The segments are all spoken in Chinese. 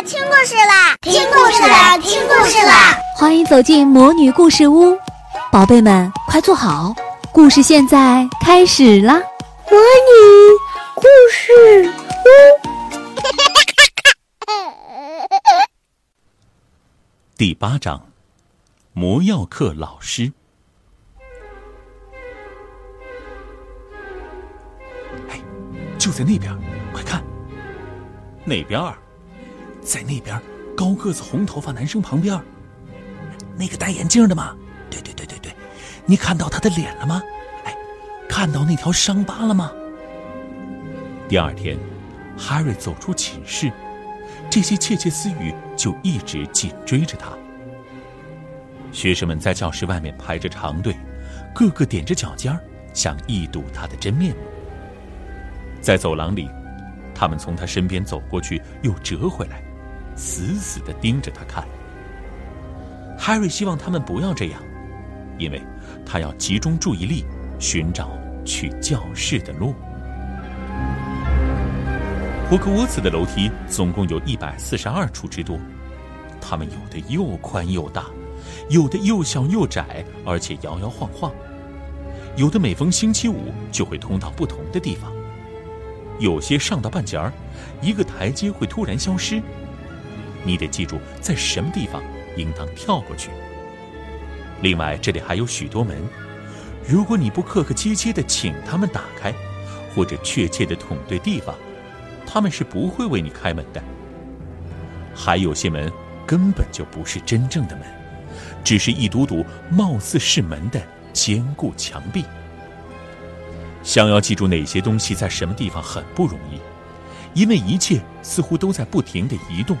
啦，听故事啦，听故事啦，听故事啦！欢迎走进魔女故事屋，宝贝们快坐好，故事现在开始啦！魔女故事屋，第八章，魔药课老师。哎，就在那边，快看，哪边儿，在那边，高个子红头发男生旁边，那个戴眼镜的吗？对对对对对，你看到他的脸了吗？哎，看到那条伤疤了吗？第二天，哈瑞走出寝室，这些窃窃私语就一直紧追着他。学生们在教室外面排着长队，个个踮着脚尖儿，想一睹他的真面目。在走廊里，他们从他身边走过去，又折回来，死死地盯着他看。哈瑞希望他们不要这样，因为他要集中注意力，寻找去教室的路。霍格沃茨的楼梯总共有一百四十二处之多，它们有的又宽又大，有的又小又窄，而且摇摇晃晃。有的每逢星期五就会通到不同的地方。有些上到半截儿，一个台阶会突然消失，你得记住在什么地方应当跳过去。另外，这里还有许多门，如果你不客客气气地请他们打开，或者确切地捅对地方，他们是不会为你开门的。还有些门根本就不是真正的门，只是一堵堵貌似是门的坚固墙壁。想要记住哪些东西在什么地方很不容易，因为一切似乎都在不停的移动，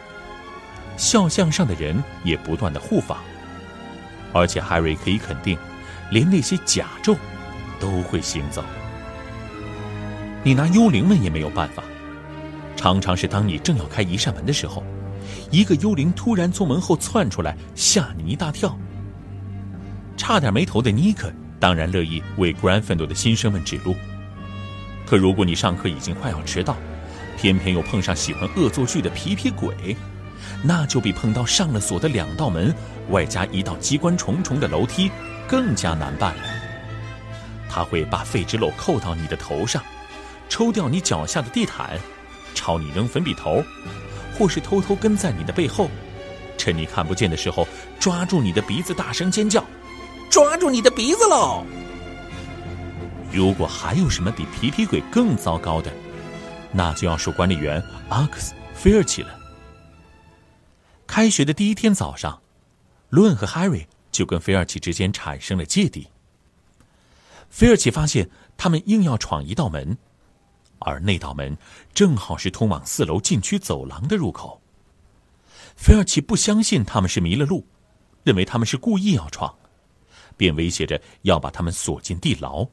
肖像上的人也不断的护法，而且海瑞可以肯定，连那些甲胄都会行走。你拿幽灵们也没有办法，常常是当你正要开一扇门的时候，一个幽灵突然从门后窜出来，吓你一大跳。差点没头的尼克。当然乐意为 Gryffindor 的新生们指路。可如果你上课已经快要迟到，偏偏又碰上喜欢恶作剧的皮皮鬼，那就比碰到上了锁的两道门，外加一道机关重重的楼梯更加难办了。他会把废纸篓扣到你的头上，抽掉你脚下的地毯，朝你扔粉笔头，或是偷偷跟在你的背后，趁你看不见的时候抓住你的鼻子大声尖叫。抓住你的鼻子喽！如果还有什么比皮皮鬼更糟糕的，那就要数管理员阿克斯·菲尔奇了。开学的第一天早上，伦和哈瑞就跟菲尔奇之间产生了芥蒂。菲尔奇发现他们硬要闯一道门，而那道门正好是通往四楼禁区走廊的入口。菲尔奇不相信他们是迷了路，认为他们是故意要闯。便威胁着要把他们锁进地牢。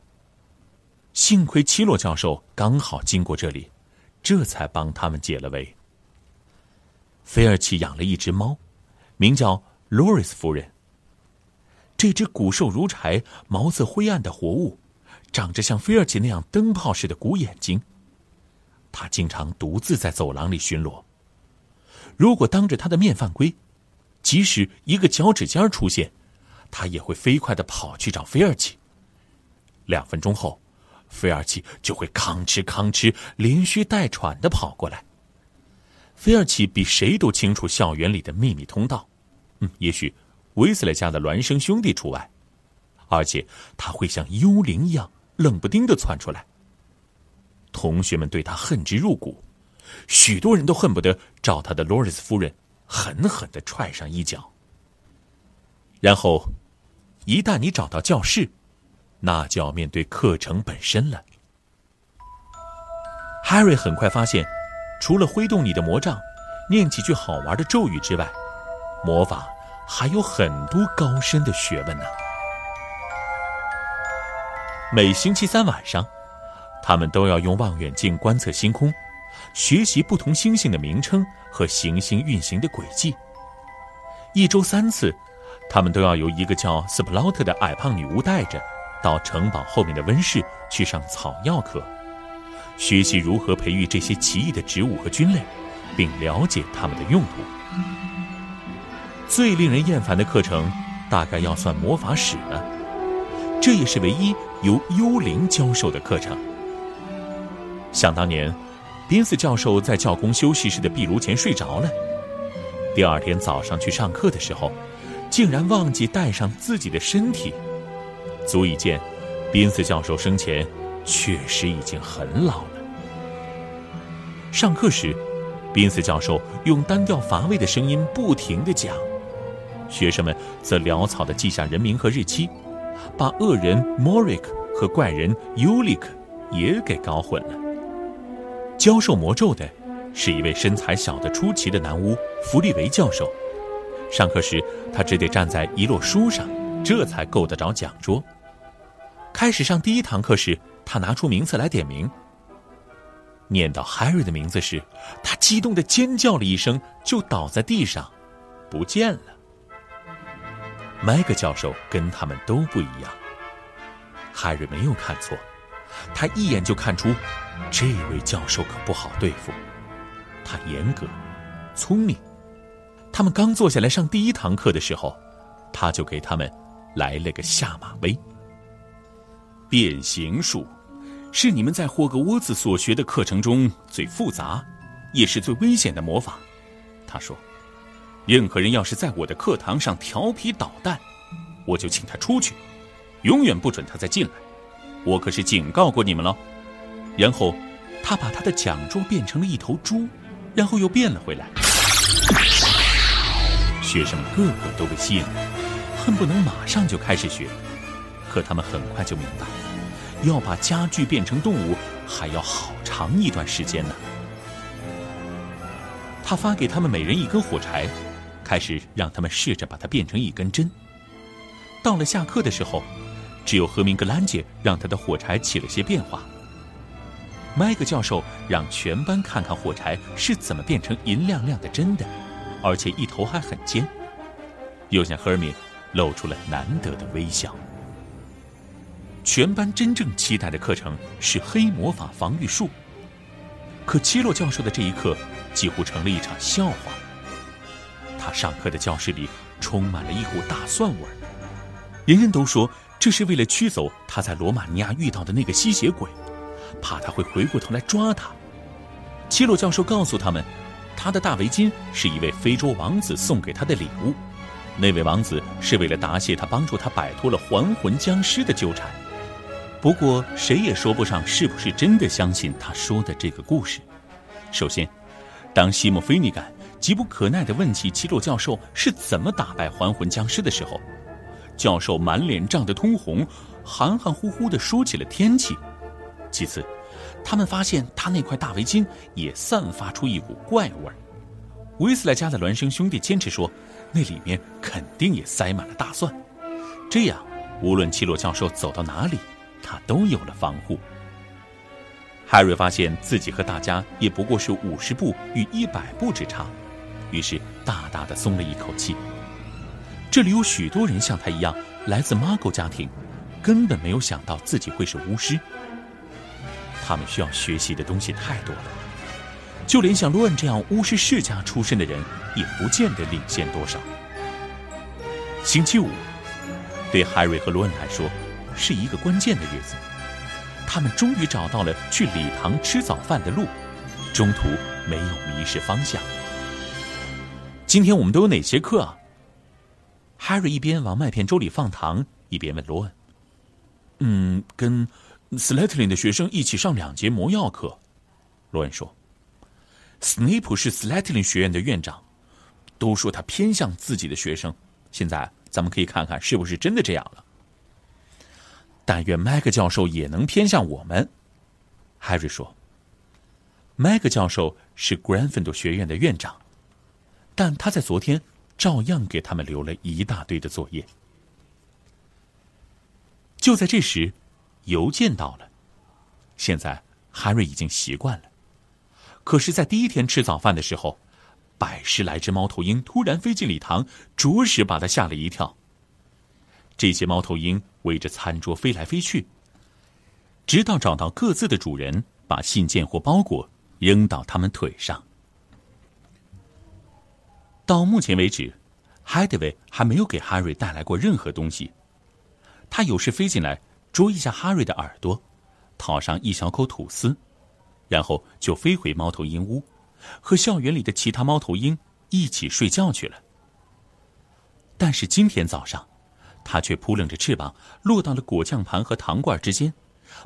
幸亏奇洛教授刚好经过这里，这才帮他们解了围。菲尔奇养了一只猫，名叫洛瑞斯夫人。这只骨瘦如柴、毛色灰暗的活物，长着像菲尔奇那样灯泡似的鼓眼睛。他经常独自在走廊里巡逻。如果当着他的面犯规，即使一个脚趾尖出现。他也会飞快的跑去找菲尔奇。两分钟后，菲尔奇就会吭哧吭哧连续带喘的跑过来。菲尔奇比谁都清楚校园里的秘密通道，嗯，也许威斯莱家的孪生兄弟除外。而且他会像幽灵一样冷不丁的窜出来。同学们对他恨之入骨，许多人都恨不得找他的罗瑞斯夫人狠狠的踹上一脚。然后，一旦你找到教室，那就要面对课程本身了。Harry 很快发现，除了挥动你的魔杖、念几句好玩的咒语之外，魔法还有很多高深的学问呢。每星期三晚上，他们都要用望远镜观测星空，学习不同星星的名称和行星运行的轨迹。一周三次。他们都要由一个叫斯普劳特的矮胖女巫带着，到城堡后面的温室去上草药课，学习如何培育这些奇异的植物和菌类，并了解它们的用途。最令人厌烦的课程，大概要算魔法史了。这也是唯一由幽灵教授的课程。想当年，宾斯教授在教工休息室的壁炉前睡着了。第二天早上去上课的时候，竟然忘记带上自己的身体，足以见，宾斯教授生前确实已经很老了。上课时，宾斯教授用单调乏味的声音不停地讲，学生们则潦草地记下人名和日期，把恶人 Morik 和怪人 Ulik 也给搞混了。教授魔咒的是一位身材小得出奇的男巫弗利维教授。上课时，他只得站在一摞书上，这才够得着讲桌。开始上第一堂课时，他拿出名字来点名。念到 Harry 的名字时，他激动的尖叫了一声，就倒在地上，不见了。麦克教授跟他们都不一样。Harry 没有看错，他一眼就看出，这位教授可不好对付。他严格、聪明。他们刚坐下来上第一堂课的时候，他就给他们来了个下马威。变形术。是你们在霍格沃兹所学的课程中最复杂，也是最危险的魔法。他说：“任何人要是在我的课堂上调皮捣蛋，我就请他出去，永远不准他再进来。我可是警告过你们了。”然后，他把他的讲桌变成了一头猪，然后又变了回来。学生们个个都被吸引了，恨不能马上就开始学。可他们很快就明白。要把家具变成动物，还要好长一段时间呢。他发给他们每人一根火柴，开始让他们试着把它变成一根针。到了下课的时候，只有赫明格兰杰让他的火柴起了些变化。麦克教授让全班看看火柴是怎么变成银亮亮的针的，而且一头还很尖。又向赫敏露出了难得的微笑。全班真正期待的课程是黑魔法防御术。可七洛教授的这一课几乎成了一场笑话。他上课的教室里充满了一股大蒜味儿，人人都说这是为了驱走他在罗马尼亚遇到的那个吸血鬼，怕他会回过头来抓他。七洛教授告诉他们，他的大围巾是一位非洲王子送给他的礼物，那位王子是为了答谢他帮助他摆脱了还魂僵尸的纠缠。不过，谁也说不上是不是真的相信他说的这个故事。首先，当西莫菲尼甘急不可耐地问起奇洛教授是怎么打败还魂僵尸的时候，教授满脸涨得通红，含含糊糊地说起了天气。其次，他们发现他那块大围巾也散发出一股怪味儿。威斯莱家的孪生兄弟坚持说，那里面肯定也塞满了大蒜。这样，无论奇洛教授走到哪里，他都有了防护。海瑞发现自己和大家也不过是五十步与一百步之差，于是大大的松了一口气。这里有许多人像他一样来自马狗家庭，根本没有想到自己会是巫师。他们需要学习的东西太多了，就连像罗恩这样巫师世家出身的人，也不见得领先多少。星期五，对海瑞和罗恩来说。是一个关键的日子，他们终于找到了去礼堂吃早饭的路，中途没有迷失方向。今天我们都有哪些课啊？Harry 一边往麦片粥里放糖，一边问罗恩：“嗯，跟 Slytherin 的学生一起上两节魔药课。”罗恩说斯内普是 Slytherin 学院的院长，都说他偏向自己的学生。现在咱们可以看看是不是真的这样了。”但愿麦克教授也能偏向我们，海瑞说。麦克教授是格兰芬多学院的院长，但他在昨天照样给他们留了一大堆的作业。就在这时，邮件到了。现在海瑞已经习惯了，可是，在第一天吃早饭的时候，百十来只猫头鹰突然飞进礼堂，着实把他吓了一跳。这些猫头鹰围着餐桌飞来飞去，直到找到各自的主人，把信件或包裹扔到他们腿上。到目前为止，海德维还没有给哈瑞带来过任何东西。他有时飞进来啄一下哈瑞的耳朵，讨上一小口吐司，然后就飞回猫头鹰屋，和校园里的其他猫头鹰一起睡觉去了。但是今天早上，他却扑棱着翅膀落到了果酱盘和糖罐之间，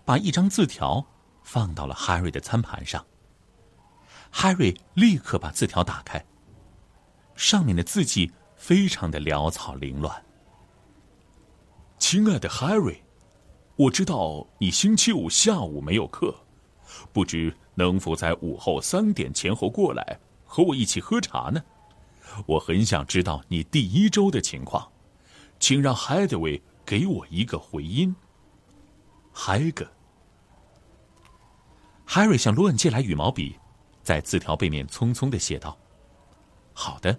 把一张字条放到了哈瑞的餐盘上。哈瑞立刻把字条打开。上面的字迹非常的潦草凌乱。亲爱的 Harry，我知道你星期五下午没有课，不知能否在午后三点前后过来和我一起喝茶呢？我很想知道你第一周的情况，请让 h a d w a y 给我一个回音。海格，Harry 向罗恩借来羽毛笔，在字条背面匆匆的写道：“好的，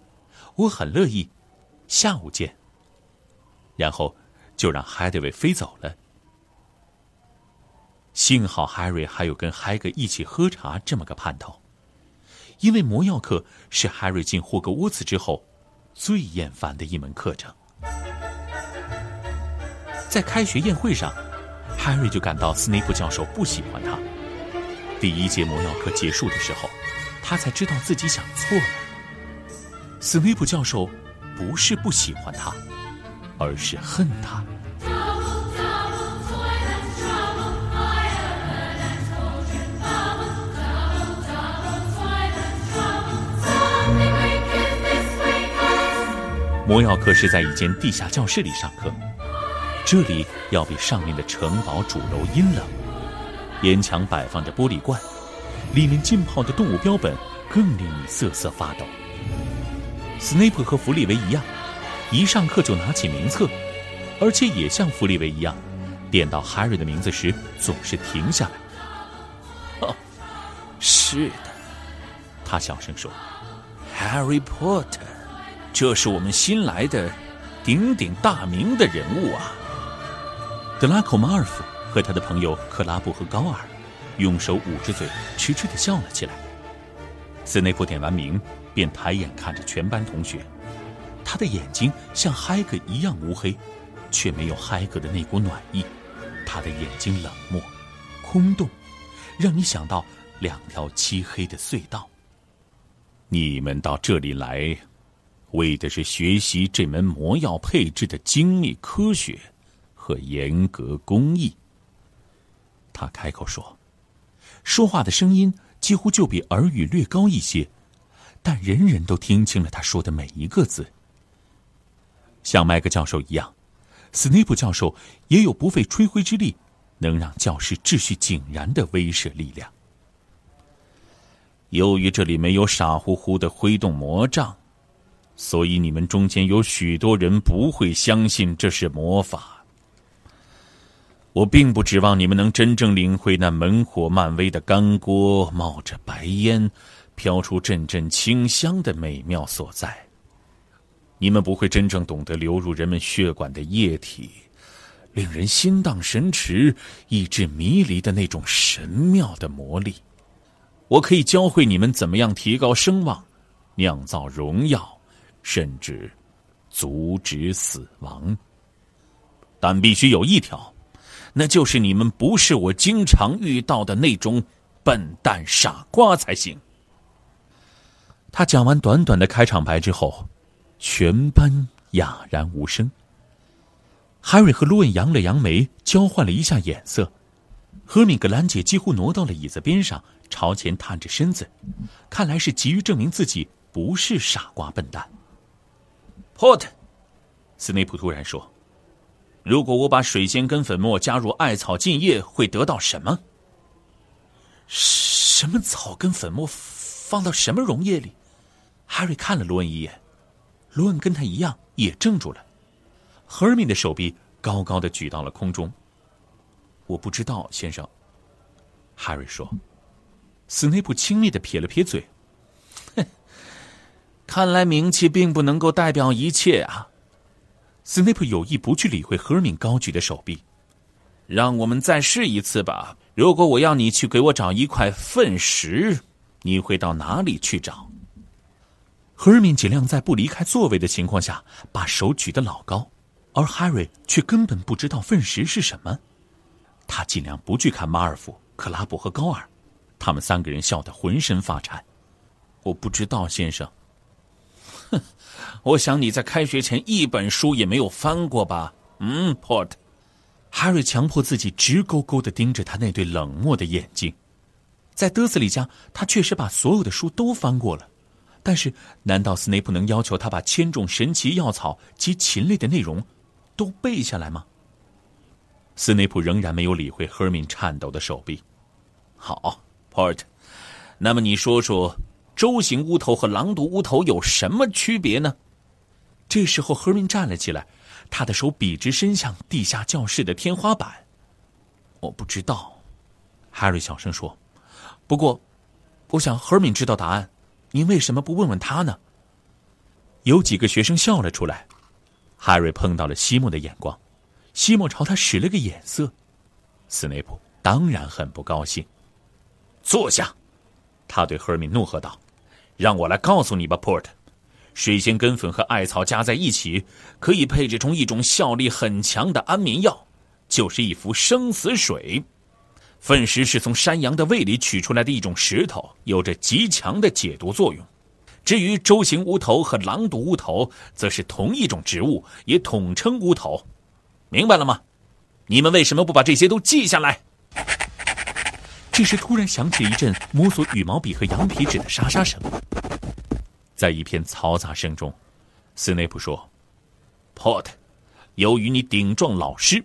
我很乐意，下午见。”然后就让 h a d w a y 飞走了。幸好 Harry 还有跟 h 格一起喝茶这么个盼头。因为魔药课是 Harry 进霍格沃茨之后最厌烦的一门课程。在开学宴会上，Harry 就感到斯内普教授不喜欢他。第一节魔药课结束的时候，他才知道自己想错了。斯内普教授不是不喜欢他，而是恨他。魔药课是在一间地下教室里上课，这里要比上面的城堡主楼阴冷。沿墙摆放着玻璃罐，里面浸泡的动物标本更令你瑟瑟发抖。斯内普和弗利维一样，一上课就拿起名册，而且也像弗利维一样，点到哈瑞的名字时总是停下来。哦，是的，他小声说：“Harry Potter。”这是我们新来的鼎鼎大名的人物啊！德拉寇马尔夫和他的朋友克拉布和高尔用手捂着嘴，痴痴的笑了起来。斯内普点完名，便抬眼看着全班同学，他的眼睛像嗨格一样乌黑，却没有嗨格的那股暖意。他的眼睛冷漠、空洞，让你想到两条漆黑的隧道。你们到这里来。为的是学习这门魔药配置的精密科学和严格工艺。他开口说，说话的声音几乎就比耳语略高一些，但人人都听清了他说的每一个字。像麦克教授一样，斯内普教授也有不费吹灰之力能让教室秩序井然的威慑力量。由于这里没有傻乎乎的挥动魔杖。所以你们中间有许多人不会相信这是魔法。我并不指望你们能真正领会那猛火漫威的干锅冒着白烟、飘出阵阵清香的美妙所在。你们不会真正懂得流入人们血管的液体，令人心荡神驰、意志迷离的那种神妙的魔力。我可以教会你们怎么样提高声望，酿造荣耀。甚至阻止死亡，但必须有一条，那就是你们不是我经常遇到的那种笨蛋傻瓜才行。他讲完短短的开场白之后，全班哑然无声。海瑞和卢恩扬了扬眉，交换了一下眼色。赫敏格兰姐几乎挪到了椅子边上，朝前探着身子，看来是急于证明自己不是傻瓜笨蛋。Pot，斯内普突然说：“如果我把水仙根粉末加入艾草浸液，会得到什么？什么草根粉末放到什么溶液里？”哈瑞看了罗恩一眼，罗恩跟他一样也怔住了。赫尔敏的手臂高高的举到了空中。“我不知道，先生。”哈瑞说。斯内普轻蔑的撇了撇嘴。哼 看来名气并不能够代表一切啊！斯内普有意不去理会赫尔敏高举的手臂。让我们再试一次吧。如果我要你去给我找一块粪石，你会到哪里去找？赫尔敏尽量在不离开座位的情况下，把手举得老高，而 Harry 却根本不知道粪石是什么。他尽量不去看马尔福、克拉布和高尔，他们三个人笑得浑身发颤。我不知道，先生。我想你在开学前一本书也没有翻过吧？嗯，Port。Harry 强迫自己直勾勾的盯着他那对冷漠的眼睛。在德斯里家，他确实把所有的书都翻过了，但是，难道斯内普能要求他把千种神奇药草及禽类的内容都背下来吗？斯内普仍然没有理会赫敏颤抖的手臂。好，Port，那么你说说，舟形乌头和狼毒乌头有什么区别呢？这时候，赫敏站了起来，他的手笔直伸向地下教室的天花板。我不知道，Harry 小声说。不过，我想赫敏知道答案。您为什么不问问他呢？有几个学生笑了出来。Harry 碰到了西莫的眼光，西莫朝他使了个眼色。斯内普当然很不高兴。坐下，他对赫敏怒喝道：“让我来告诉你吧，Port。水仙根粉和艾草加在一起，可以配制出一种效力很强的安眠药，就是一副生死水。”粪石是从山羊的胃里取出来的一种石头，有着极强的解毒作用。至于舟形乌头和狼毒乌头，则是同一种植物，也统称乌头。明白了吗？你们为什么不把这些都记下来？这时突然响起一阵摸索羽毛笔和羊皮纸的沙沙声。在一片嘈杂声中，斯内普说：“Pot，由于你顶撞老师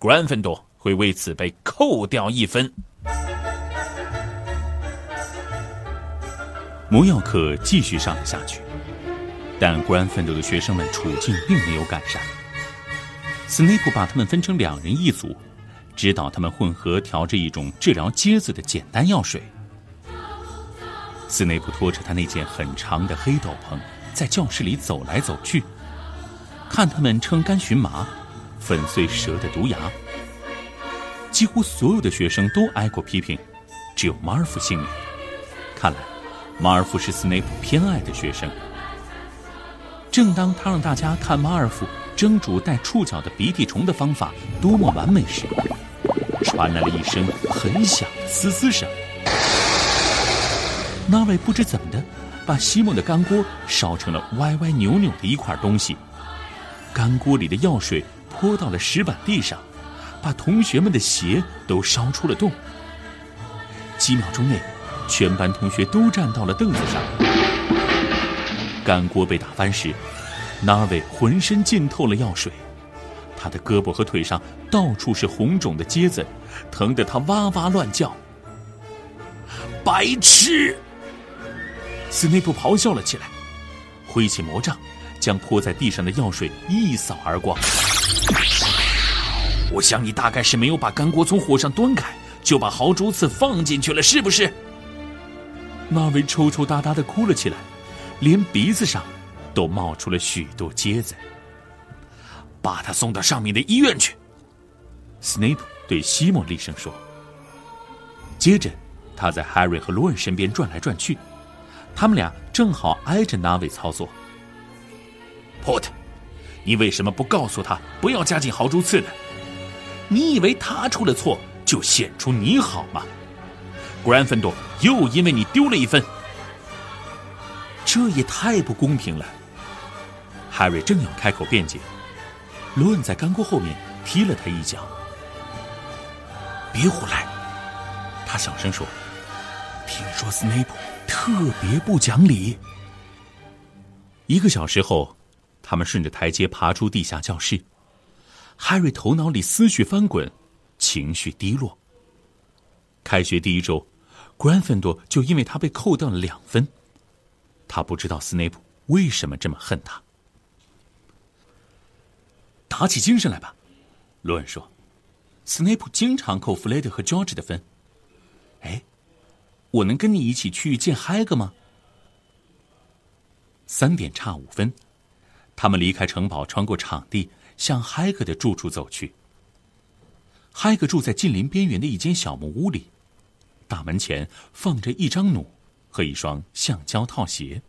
，grandf ンド。”会为此被扣掉一分。魔药课继续上了下去，但果然奋斗的学生们处境并没有改善。斯内普把他们分成两人一组，指导他们混合调制一种治疗疖子的简单药水。斯内普拖着他那件很长的黑斗篷，在教室里走来走去，看他们撑杆荨麻，粉碎蛇的毒牙。几乎所有的学生都挨过批评，只有马尔福幸免。看来，马尔福是斯内普偏爱的学生。正当他让大家看马尔福蒸煮带触角的鼻涕虫的方法多么完美时，传来了一声很响的嘶嘶声。那位不知怎么的，把西蒙的干锅烧成了歪歪扭扭的一块东西，干锅里的药水泼到了石板地上。把同学们的鞋都烧出了洞。几秒钟内，全班同学都站到了凳子上。干锅被打翻时，纳维浑身浸透了药水，他的胳膊和腿上到处是红肿的疖子，疼得他哇哇乱叫。白痴！斯内普咆哮了起来，挥起魔杖，将泼在地上的药水一扫而光。我想你大概是没有把干锅从火上端开，就把豪猪刺放进去了，是不是？纳维抽抽搭搭的哭了起来，连鼻子上都冒出了许多疖子。把他送到上面的医院去。斯内普对西莫厉声说。接着，他在 Harry 和罗恩身边转来转去，他们俩正好挨着纳维操作。Port，你为什么不告诉他不要加进豪猪刺呢？你以为他出了错就显出你好吗？果然，芬多又因为你丢了一分，这也太不公平了。海瑞正要开口辩解，罗恩在干锅后面踢了他一脚。别胡来！他小声说：“听说斯内普特别不讲理。”一个小时后，他们顺着台阶爬出地下教室。Harry 头脑里思绪翻滚，情绪低落。开学第一周，g r a n f i n d o r 就因为他被扣掉了两分。他不知道斯内普为什么这么恨他。打起精神来吧，罗恩说。斯内普经常扣弗雷德和 George 的分。哎，我能跟你一起去见海格吗？三点差五分，他们离开城堡，穿过场地。向海格的住处走去。海格住在近邻边缘的一间小木屋里，大门前放着一张弩和一双橡胶套鞋。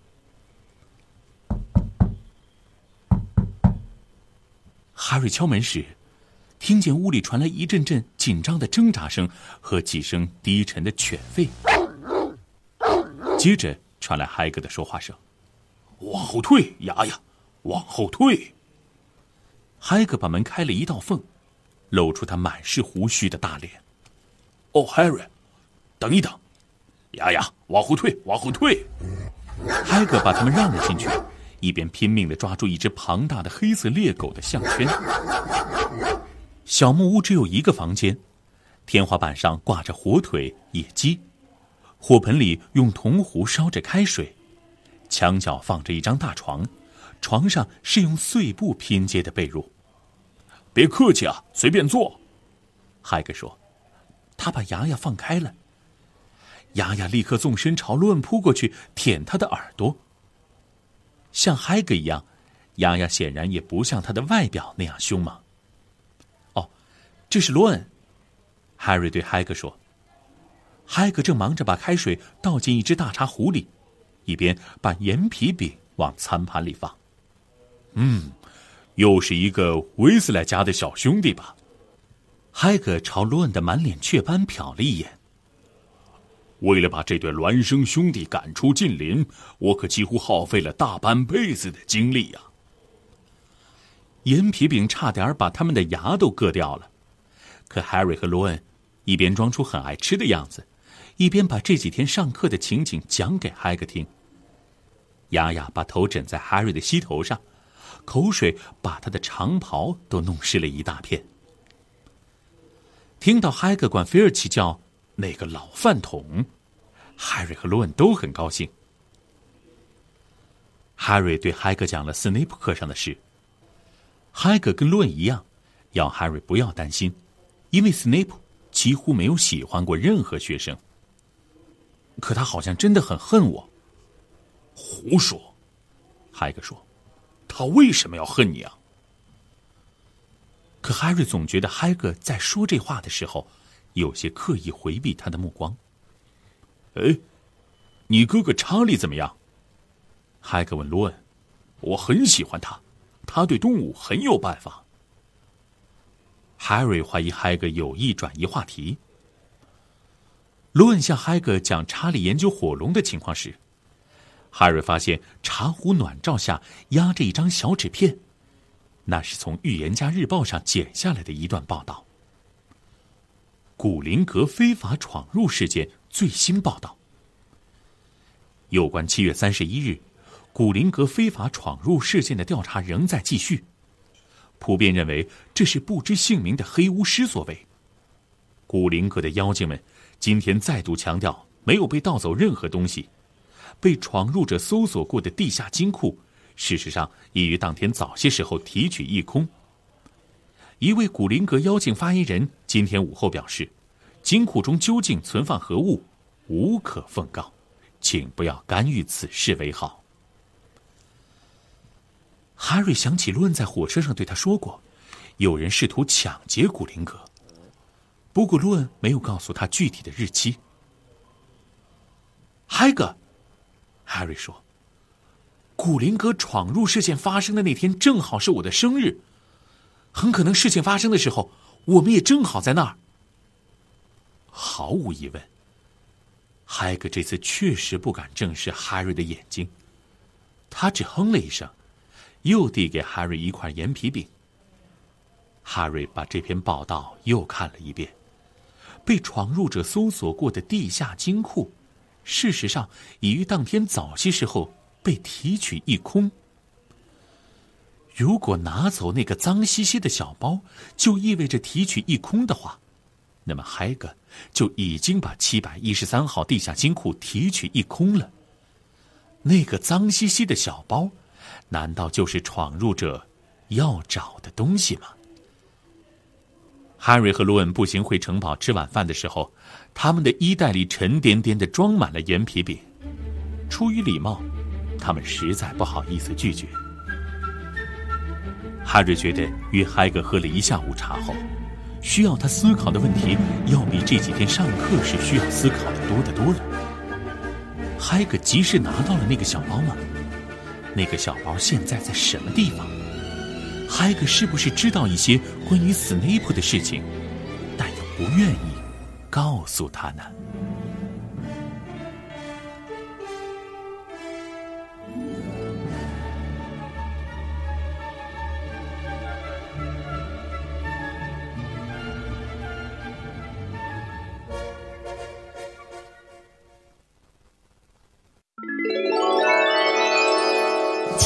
哈瑞敲门时，听见屋里传来一阵阵紧张的挣扎声和几声低沉的犬吠，接着传来嗨哥的说话声：“往后退，牙牙，往后退。”嗨哥把门开了一道缝，露出他满是胡须的大脸。“哦，Harry，等一等，牙牙，往后退，往后退。”嗨哥把他们让了进去。一边拼命的抓住一只庞大的黑色猎狗的项圈。小木屋只有一个房间，天花板上挂着火腿、野鸡，火盆里用铜壶烧着开水，墙角放着一张大床，床上是用碎布拼接的被褥。别客气啊，随便坐。海格说，他把牙牙放开了。牙牙立刻纵身朝乱扑过去，舔他的耳朵。像海格一样，丫丫显然也不像他的外表那样凶猛。哦，这是罗恩。海瑞对海格说。海格正忙着把开水倒进一只大茶壶里，一边把盐皮饼往餐盘里放。嗯，又是一个威斯莱家的小兄弟吧？海格朝罗恩的满脸雀斑瞟了一眼。为了把这对孪生兄弟赶出近邻，我可几乎耗费了大半辈子的精力呀。盐皮饼差点把他们的牙都硌掉了，可 Harry 和罗恩一边装出很爱吃的样子，一边把这几天上课的情景讲给海格听。雅雅把头枕在 Harry 的膝头上，口水把他的长袍都弄湿了一大片。听到海格管菲尔奇叫。那个老饭桶，海瑞和罗恩都很高兴。海瑞对海格讲了斯内普课上的事。海格跟罗恩一样，要海瑞不要担心，因为斯内普几乎没有喜欢过任何学生。可他好像真的很恨我。胡说，海格说：“他为什么要恨你啊？”可海瑞总觉得海格在说这话的时候。有些刻意回避他的目光。哎，你哥哥查理怎么样？海格问罗恩。我很喜欢他，他对动物很有办法。海瑞怀疑海格有意转移话题。罗恩向海格讲查理研究火龙的情况时，海瑞发现茶壶暖罩下压着一张小纸片，那是从《预言家日报》上剪下来的一段报道。古灵阁非法闯入事件最新报道。有关七月三十一日古灵阁非法闯入事件的调查仍在继续，普遍认为这是不知姓名的黑巫师所为。古灵阁的妖精们今天再度强调，没有被盗走任何东西，被闯入者搜索过的地下金库，事实上已于当天早些时候提取一空。一位古灵阁妖精发言人今天午后表示，金库中究竟存放何物，无可奉告，请不要干预此事为好。哈瑞想起论在火车上对他说过，有人试图抢劫古灵阁，不过论没有告诉他具体的日期。海格，哈瑞说，古灵阁闯入事件发生的那天正好是我的生日。很可能事情发生的时候，我们也正好在那儿。毫无疑问，海格这次确实不敢正视哈瑞的眼睛，他只哼了一声，又递给哈瑞一块盐皮饼。哈瑞把这篇报道又看了一遍，被闯入者搜索过的地下金库，事实上已于当天早些时候被提取一空。如果拿走那个脏兮兮的小包，就意味着提取一空的话，那么海格就已经把七百一十三号地下金库提取一空了。那个脏兮兮的小包，难道就是闯入者要找的东西吗？哈瑞和罗恩步行回城堡吃晚饭的时候，他们的衣袋里沉甸甸的装满了盐皮饼。出于礼貌，他们实在不好意思拒绝。哈瑞觉得与海格喝了一下午茶后，需要他思考的问题要比这几天上课时需要思考的多得多了。海格及时拿到了那个小包吗？那个小包现在在什么地方？海格是不是知道一些关于斯内普的事情，但又不愿意告诉他呢？